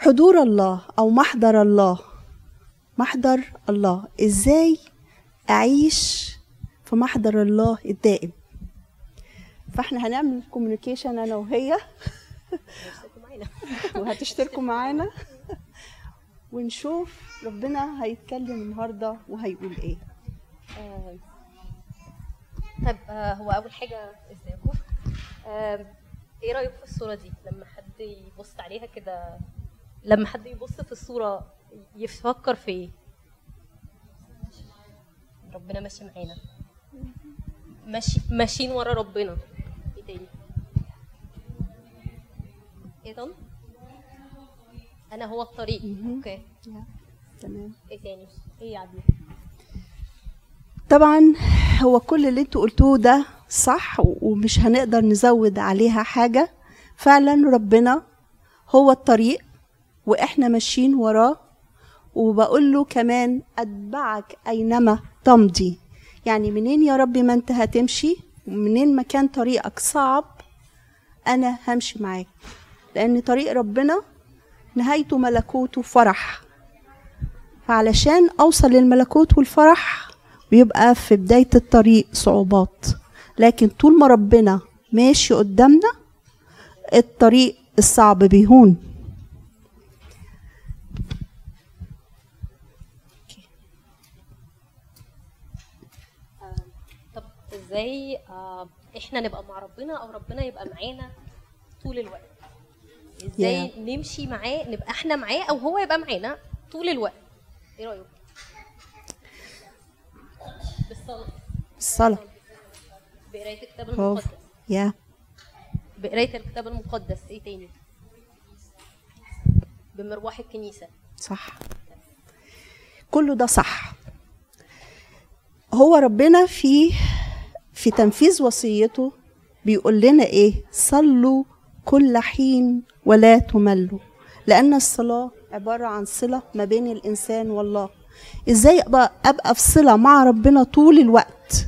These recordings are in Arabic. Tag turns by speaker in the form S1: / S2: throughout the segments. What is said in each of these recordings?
S1: حضور الله أو محضر الله. محضر الله. إزاي أعيش في محضر الله الدائم؟ فإحنا هنعمل كوميونيكيشن أنا وهي. وهتشتركوا معانا. ونشوف ربنا هيتكلم النهارده وهيقول إيه.
S2: آه، طب آه، هو أول حاجة ازيكم آه، إيه رأيك في الصورة دي؟ لما حد يبص عليها كده لما حد يبص في الصورة يفكر في إيه؟ ربنا ماشي معانا. ماشي ماشيين ورا ربنا. إيه تاني؟ إيه طن أنا هو الطريق. أوكي.
S1: تمام.
S2: إيه تاني؟ إيه يا عبد؟
S1: طبعا هو كل اللي أنتوا قلتوه ده صح ومش هنقدر نزود عليها حاجة. فعلا ربنا هو الطريق. وإحنا ماشيين وراه وبقول له كمان أتبعك أينما تمضي. يعني منين يا ربي ما أنت هتمشي؟ ومنين ما كان طريقك صعب أنا همشي معاك. لأن طريق ربنا نهايته ملكوت وفرح. فعلشان أوصل للملكوت والفرح بيبقى في بداية الطريق صعوبات. لكن طول ما ربنا ماشي قدامنا الطريق الصعب بيهون
S2: طب إزاي آه، إحنا نبقى مع ربنا أو ربنا يبقى معانا طول الوقت. إزاي
S1: Yeah.
S2: نمشي معاه نبقى إحنا معاه أو هو يبقى معانا طول الوقت. إيه رأيك؟ بالصلاة.
S1: الصلاة
S2: بقراية الكتاب المقدس.
S1: يا
S2: بقراية الكتاب المقدس. إيه تاني؟ بمروح الكنيسة.
S1: صح. كله ده صح. هو ربنا في في تنفيذ وصيته بيقول لنا إيه؟ صلوا كل حين ولا تملوا لأن الصلاة عبارة عن صلة ما بين الإنسان والله. إزاي ابقى أبقى في صلة مع ربنا طول الوقت؟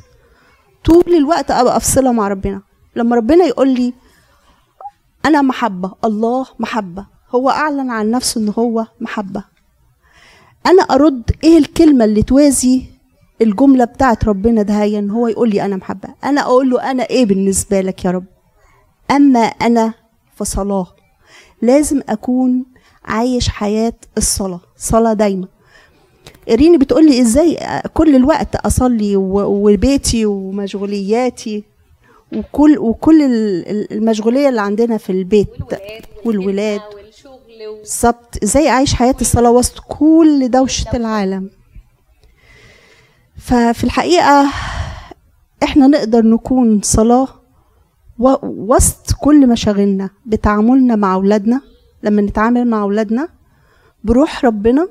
S1: طول الوقت أبقى في صلة مع ربنا. لما ربنا يقول لي أنا محبة الله محبة هو أعلن عن نفسه إن هو محبة. أنا أرد إيه الكلمة اللي توازي؟ الجملة بتاعت ربنا ده هي إن هو يقول لي أنا محبة. أنا أقول له أنا إيه بالنسبة لك يا رب؟ أما أنا فصلاه لازم أكون عايش حياة الصلاة صلاة دايما. إريني بتقول لي إزاي كل الوقت أصلي وبيتي ومشغولياتي وكل وكل ال- ال- المشغولية اللي عندنا في البيت
S2: والولاد
S1: والولاد. بالظبط. إزاي أعيش حياة الصلاة وسط كل دوشة العالم؟ ففي الحقيقة إحنا نقدر نكون صلاة و- وسط كل مشاغلنا بتعاملنا مع أولادنا. لما نتعامل مع أولادنا بروح ربنا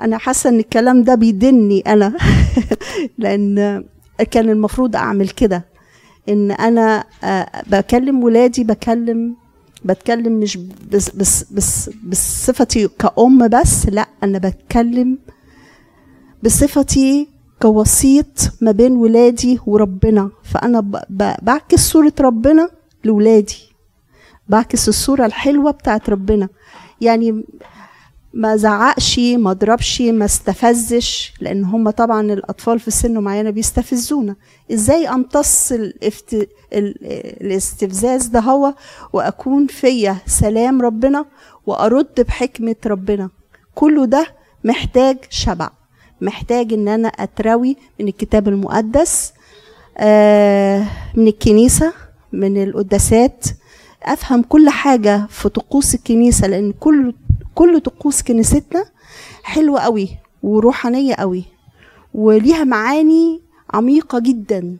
S1: أنا حاسة إن الكلام ده بيدني أنا لأن كان المفروض أعمل كده. إن أنا آه، بكلم ولادي بكلم بتكلم مش بس بس بس بصفتي كأم بس لأ أنا بتكلم بصفتي كوسيط ما بين ولادي وربنا. ب- بعكس صورة ربنا لولادي. بعكس الصورة الحلوة بتاعت ربنا. يعني ما زعقش ما ضربش ما استفزش لأن هم طبعا الأطفال في سن معينة بيستفزونا. إزاي أمتص الافت... ال... الاستفزاز ده هو وأكون فيا سلام ربنا وأرد بحكمة ربنا؟ كله ده محتاج شبع. محتاج إن أنا اتروي من الكتاب المقدس آه، من الكنيسة من القداسات أفهم كل حاجة في طقوس الكنيسة لأن كل كل طقوس كنيستنا حلوة قوي وروحانية قوي وليها معاني عميقة جدا.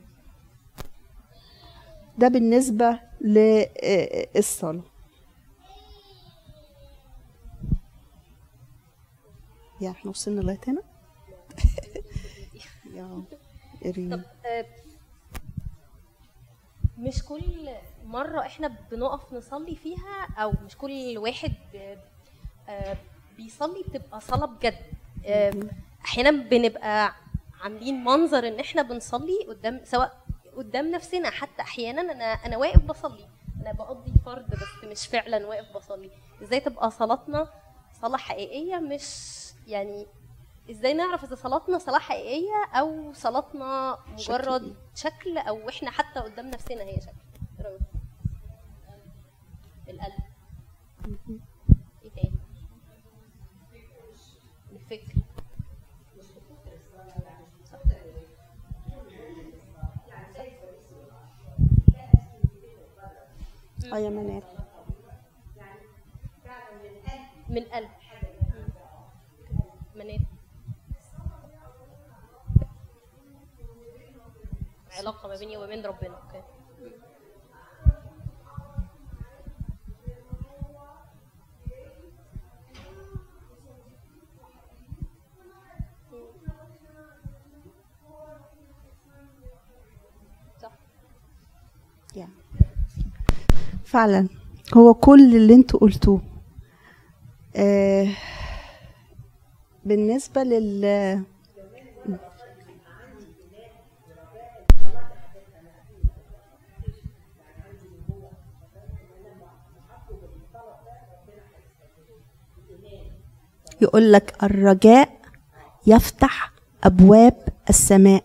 S1: ده بالنسبة للصلاه يا إحنا وصلنا لغاية هنا؟ يا إرينا.
S2: طب آه، مش كل مرة إحنا بنقف نصلي فيها أو مش كل واحد آه، بيصلي بتبقى صلاة بجد. آه، أحيانا بنبقى عاملين منظر إن إحنا بنصلي قدام سواء قدام نفسنا حتى أحيانا أنا أنا واقف بصلي. أنا بقضي فرض بس مش فعلا واقف بصلي. إزاي تبقى صلاتنا صلاة حقيقية مش يعني إزاي نعرف إذا صلاتنا صلاة حقيقية أو صلاتنا مجرد شكل أو إحنا حتى قدام نفسنا هي شكل؟ إيه رأيك؟ القلب. إيه تاني؟ الفكر.
S1: آه يا منال
S2: من قلب. منال علاقة ما بيني وبين ربنا
S1: أوكي. فعلا هو كل اللي أنتوا قلتوه. آه بالنسبة لل يقول لك الرجاء يفتح أبواب السماء.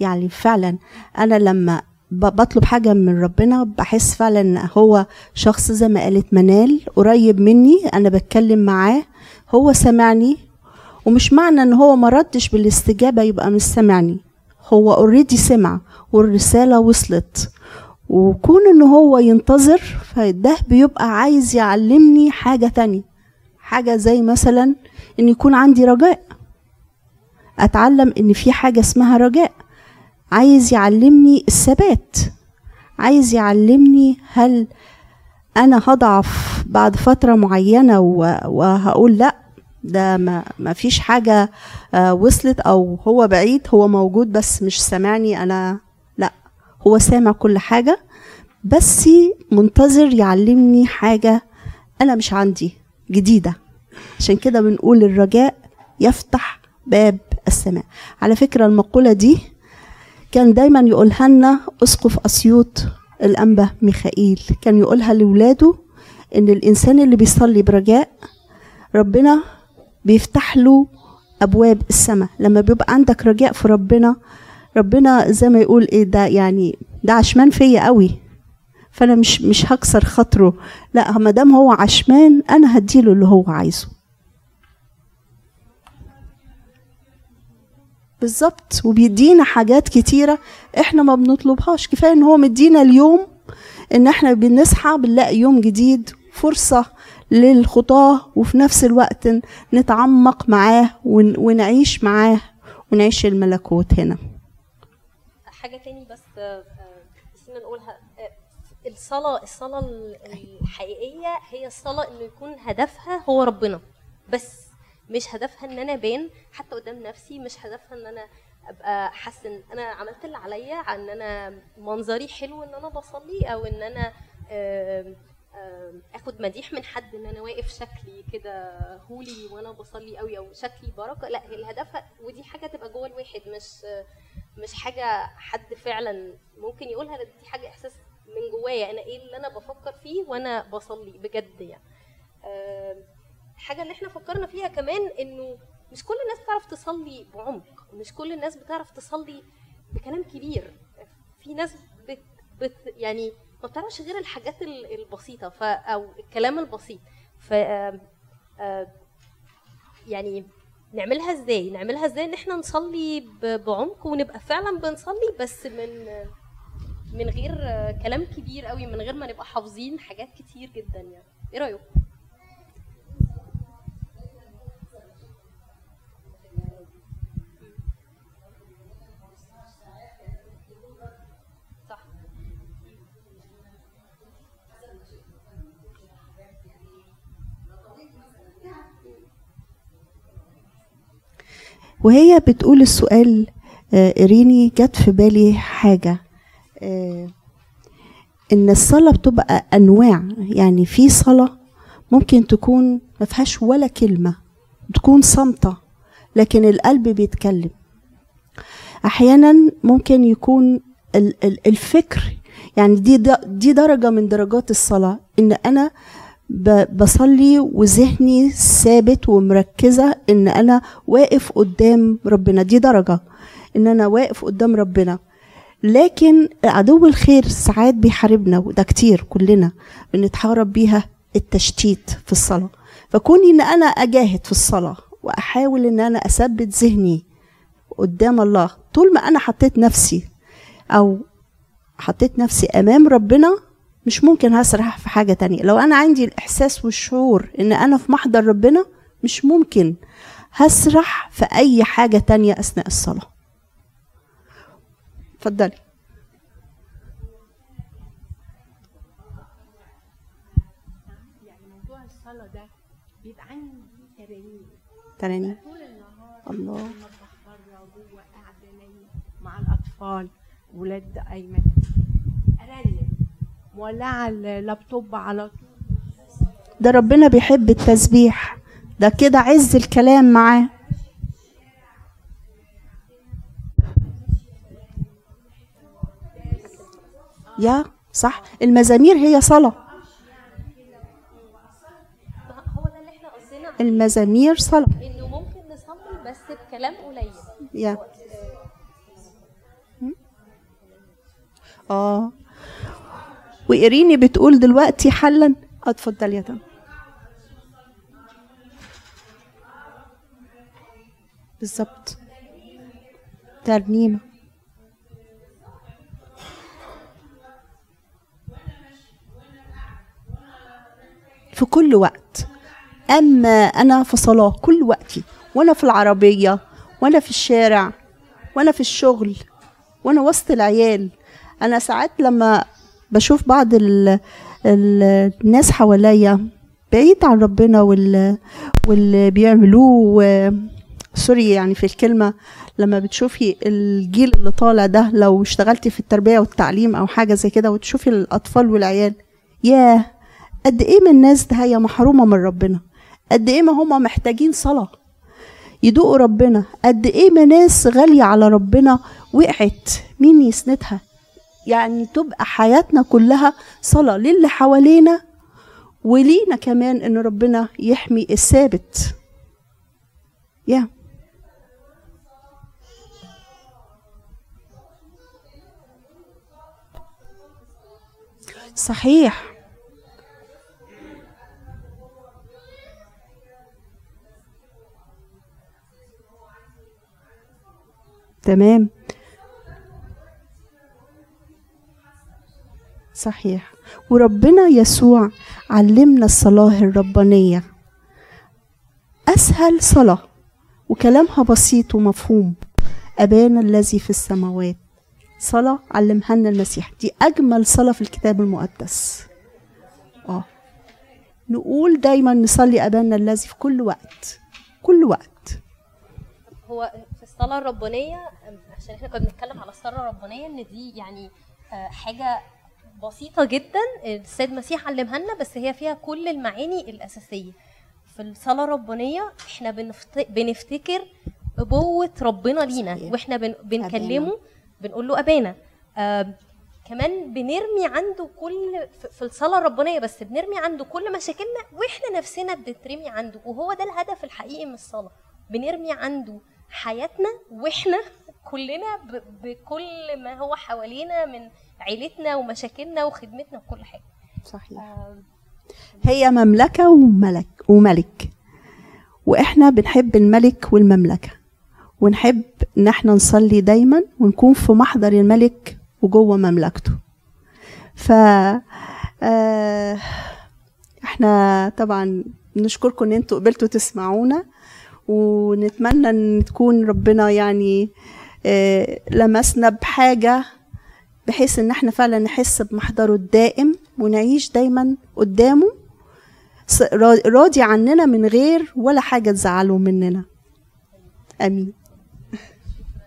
S1: يعني فعلا أنا لما بطلب حاجة من ربنا بحس فعلا إن هو شخص زي ما قالت منال قريب مني أنا بتكلم معاه هو سمعني ومش معنى إن هو ما ردش بالاستجابة يبقى مش سمعني. هو اوريدي سمع والرسالة وصلت. وكون إن هو ينتظر فده بيبقى عايز يعلمني حاجة تانية. حاجة زي مثلا إن يكون عندي رجاء. أتعلم إن في حاجة اسمها رجاء. عايز يعلمني الثبات. عايز يعلمني هل أنا هضعف بعد فترة معينة و- وهقول لأ ده ما, ما فيش حاجة آه، وصلت أو هو بعيد هو موجود بس مش سامعني أنا لأ. هو سامع كل حاجة بس منتظر يعلمني حاجة أنا مش عندي جديدة. عشان كده بنقول الرجاء يفتح باب السماء. على فكرة المقولة دي كان دايما يقولها لنا أسقف أسيوط الأنبا ميخائيل. كان يقولها لاولاده إن الإنسان اللي بيصلي برجاء ربنا بيفتح له أبواب السماء. لما بيبقى عندك رجاء في ربنا ربنا زي ما يقول إيه ده يعني ده عشمان فيا قوي. فأنا مش مش هكسر خاطره. لا ما دام هو عشمان أنا هديله اللي هو عايزه. بالظبط. وبيدينا حاجات كتيرة إحنا ما بنطلبهاش. كفاية إن هو مدينا اليوم إن إحنا بنصحى بنلاقي يوم جديد فرصة للخطاة وفي نفس الوقت نتعمق معاه ون- ونعيش معاه ونعيش الملكوت هنا.
S2: حاجة تاني بس آه، آه، نسينا نقولها آه، الصلاة الصلاة ال- الحقيقية هي الصلاة انه يكون هدفها هو ربنا. بس مش هدفها إن أنا أبان حتى قدام نفسي مش هدفها إن أنا أبقى حاسه ان أنا عملت اللي عليا إن أنا منظري حلو إن أنا بصلي أو إن أنا آخد مديح من حد إن أنا واقف شكلي كده هولي وأنا بصلي قوي أو شكلي بركة. لا هي الهدف ودي حاجة تبقى جوه الواحد مش مش حاجة حد فعلا ممكن يقولها دي حاجة إحساس جوايا أنا إيه اللي أنا بفكر فيه وأنا بصلي بجد يعني. الحاجة اللي إحنا فكرنا فيها كمان إنه مش كل الناس بتعرف تصلي بعمق مش كل الناس بتعرف تصلي بكلام كبير. في ناس بت, بت يعني ما بتعرفش غير الحاجات ال- البسيطة ف أو الكلام البسيط. ف يعني نعملها إزاي؟ نعملها إزاي إن إحنا نصلي بعمق ونبقى فعلا بنصلي بس من من غير آه، كلام كبير قوي من غير ما نبقى حافظين حاجات كتير جدا يعني. إيه رايكم
S1: وهي بتقول السؤال آه، إريني جت في بالي حاجة. آه، إن الصلاة بتبقى أنواع. يعني في صلاة ممكن تكون ما فيهاش ولا كلمة تكون صامتة لكن القلب بيتكلم. أحيانا ممكن يكون ال- ال- الفكر يعني دي دي درجة من درجات الصلاة إن أنا بصلي وذهني ثابت ومركزة إن أنا واقف قدام ربنا. دي درجة إن أنا واقف قدام ربنا. لكن عدو الخير ساعات بيحاربنا وده كتير كلنا بنتحارب بيها التشتيت في الصلاة. فكوني إن أنا أجاهد في الصلاة وأحاول إن أنا أثبت ذهني قدام الله طول ما أنا حطيت نفسي أو حطيت نفسي أمام ربنا مش ممكن هسرح في حاجة تانية. لو أنا عندي الإحساس والشعور إن أنا في محضر ربنا مش ممكن هسرح في أي حاجة تانية أثناء الصلاة. اتفضلي.
S3: يعني بيبقى عندي ترانيم
S1: تراني.
S3: طول النهار
S1: الله.
S3: المطبخ بره وجوة قاعدة نايمة مع الأطفال ولاد أيمن أرنم مولعة اللابتوب على طول.
S1: ده ربنا بيحب التسبيح. ده كده عز الكلام معاه. يا صح. المزامير هي صلاة. المزامير صلاة.
S2: انه ممكن نصلي بس بكلام قليل.
S1: يا. آه. وإيريني بتقول دلوقتي حلا. اتفضل يا تم بالظبط. ترنيمة. في كل وقت. أما أنا في صلاة كل وقتي وأنا في العربية وأنا في الشارع وأنا في الشغل وأنا وسط العيال. أنا ساعات لما بشوف بعض ال ال الناس حواليا بعيد عن ربنا وال واللي بيعملوه سوري يعني في الكلمة لما بتشوفي الجيل اللي طالع ده لو اشتغلتي في التربية والتعليم أو حاجة زي كده وتشوفي الأطفال والعيال ياه! قد إيه من الناس ده هي محرومة من ربنا؟ قد إيه ما هم محتاجين صلاة يدوقوا ربنا؟ قد إيه ما ناس غالية على ربنا وقعت؟ مين يسندها؟ يعني تبقى حياتنا كلها صلاة للي حوالينا ولينا كمان إن ربنا يحمي الثابت. يا. صحيح. تمام؟ صحيح. وربنا يسوع علمنا الصلاة الربانية. أسهل صلاة وكلامها بسيط ومفهوم. أبانا الذي في السماوات. صلاة علمها لنا المسيح. دي أجمل صلاة في الكتاب المقدس. آه. نقول دايما نصلي أبانا الذي في كل وقت. كل وقت.
S2: هو في الصلاة الربانية عشان إحنا كنا بنتكلم على الصلاة الربانية إن دي يعني آه، حاجة بسيطة جدا السيد المسيح علمها لنا بس هي فيها كل المعاني الأساسية. في الصلاة الربانية إحنا بنفت... بنفتكر أبوة ربنا لينا. وإحنا بن... بنكلمه بنقول له أبانا. آم، كمان بنرمي عنده كل في- الصلاة الربانية بس بنرمي عنده كل مشاكلنا وإحنا نفسنا بنترمي عنده وهو ده الهدف الحقيقي من الصلاة. بنرمي عنده حياتنا وإحنا كلنا. بكل ما هو حوالينا من عيلتنا ومشاكلنا وخدمتنا وكل حاجة.
S1: صحيح.
S2: آم،
S1: هي مملكة وملك وملك. وإحنا بنحب الملك والمملكة. ونحب إن إحنا نصلي دايما ونكون في محضر الملك وجوه مملكته. ف آه، إحنا طبعا نشكركم إن أنتوا قبلتوا تسمعونا. ونتمنى إن تكون ربنا يعني آه، لمسنا بحاجة بحيث إن إحنا فعلا نحس بمحضره الدائم ونعيش دايما قدامه راضي عننا من غير ولا حاجة تزعله مننا. آمين.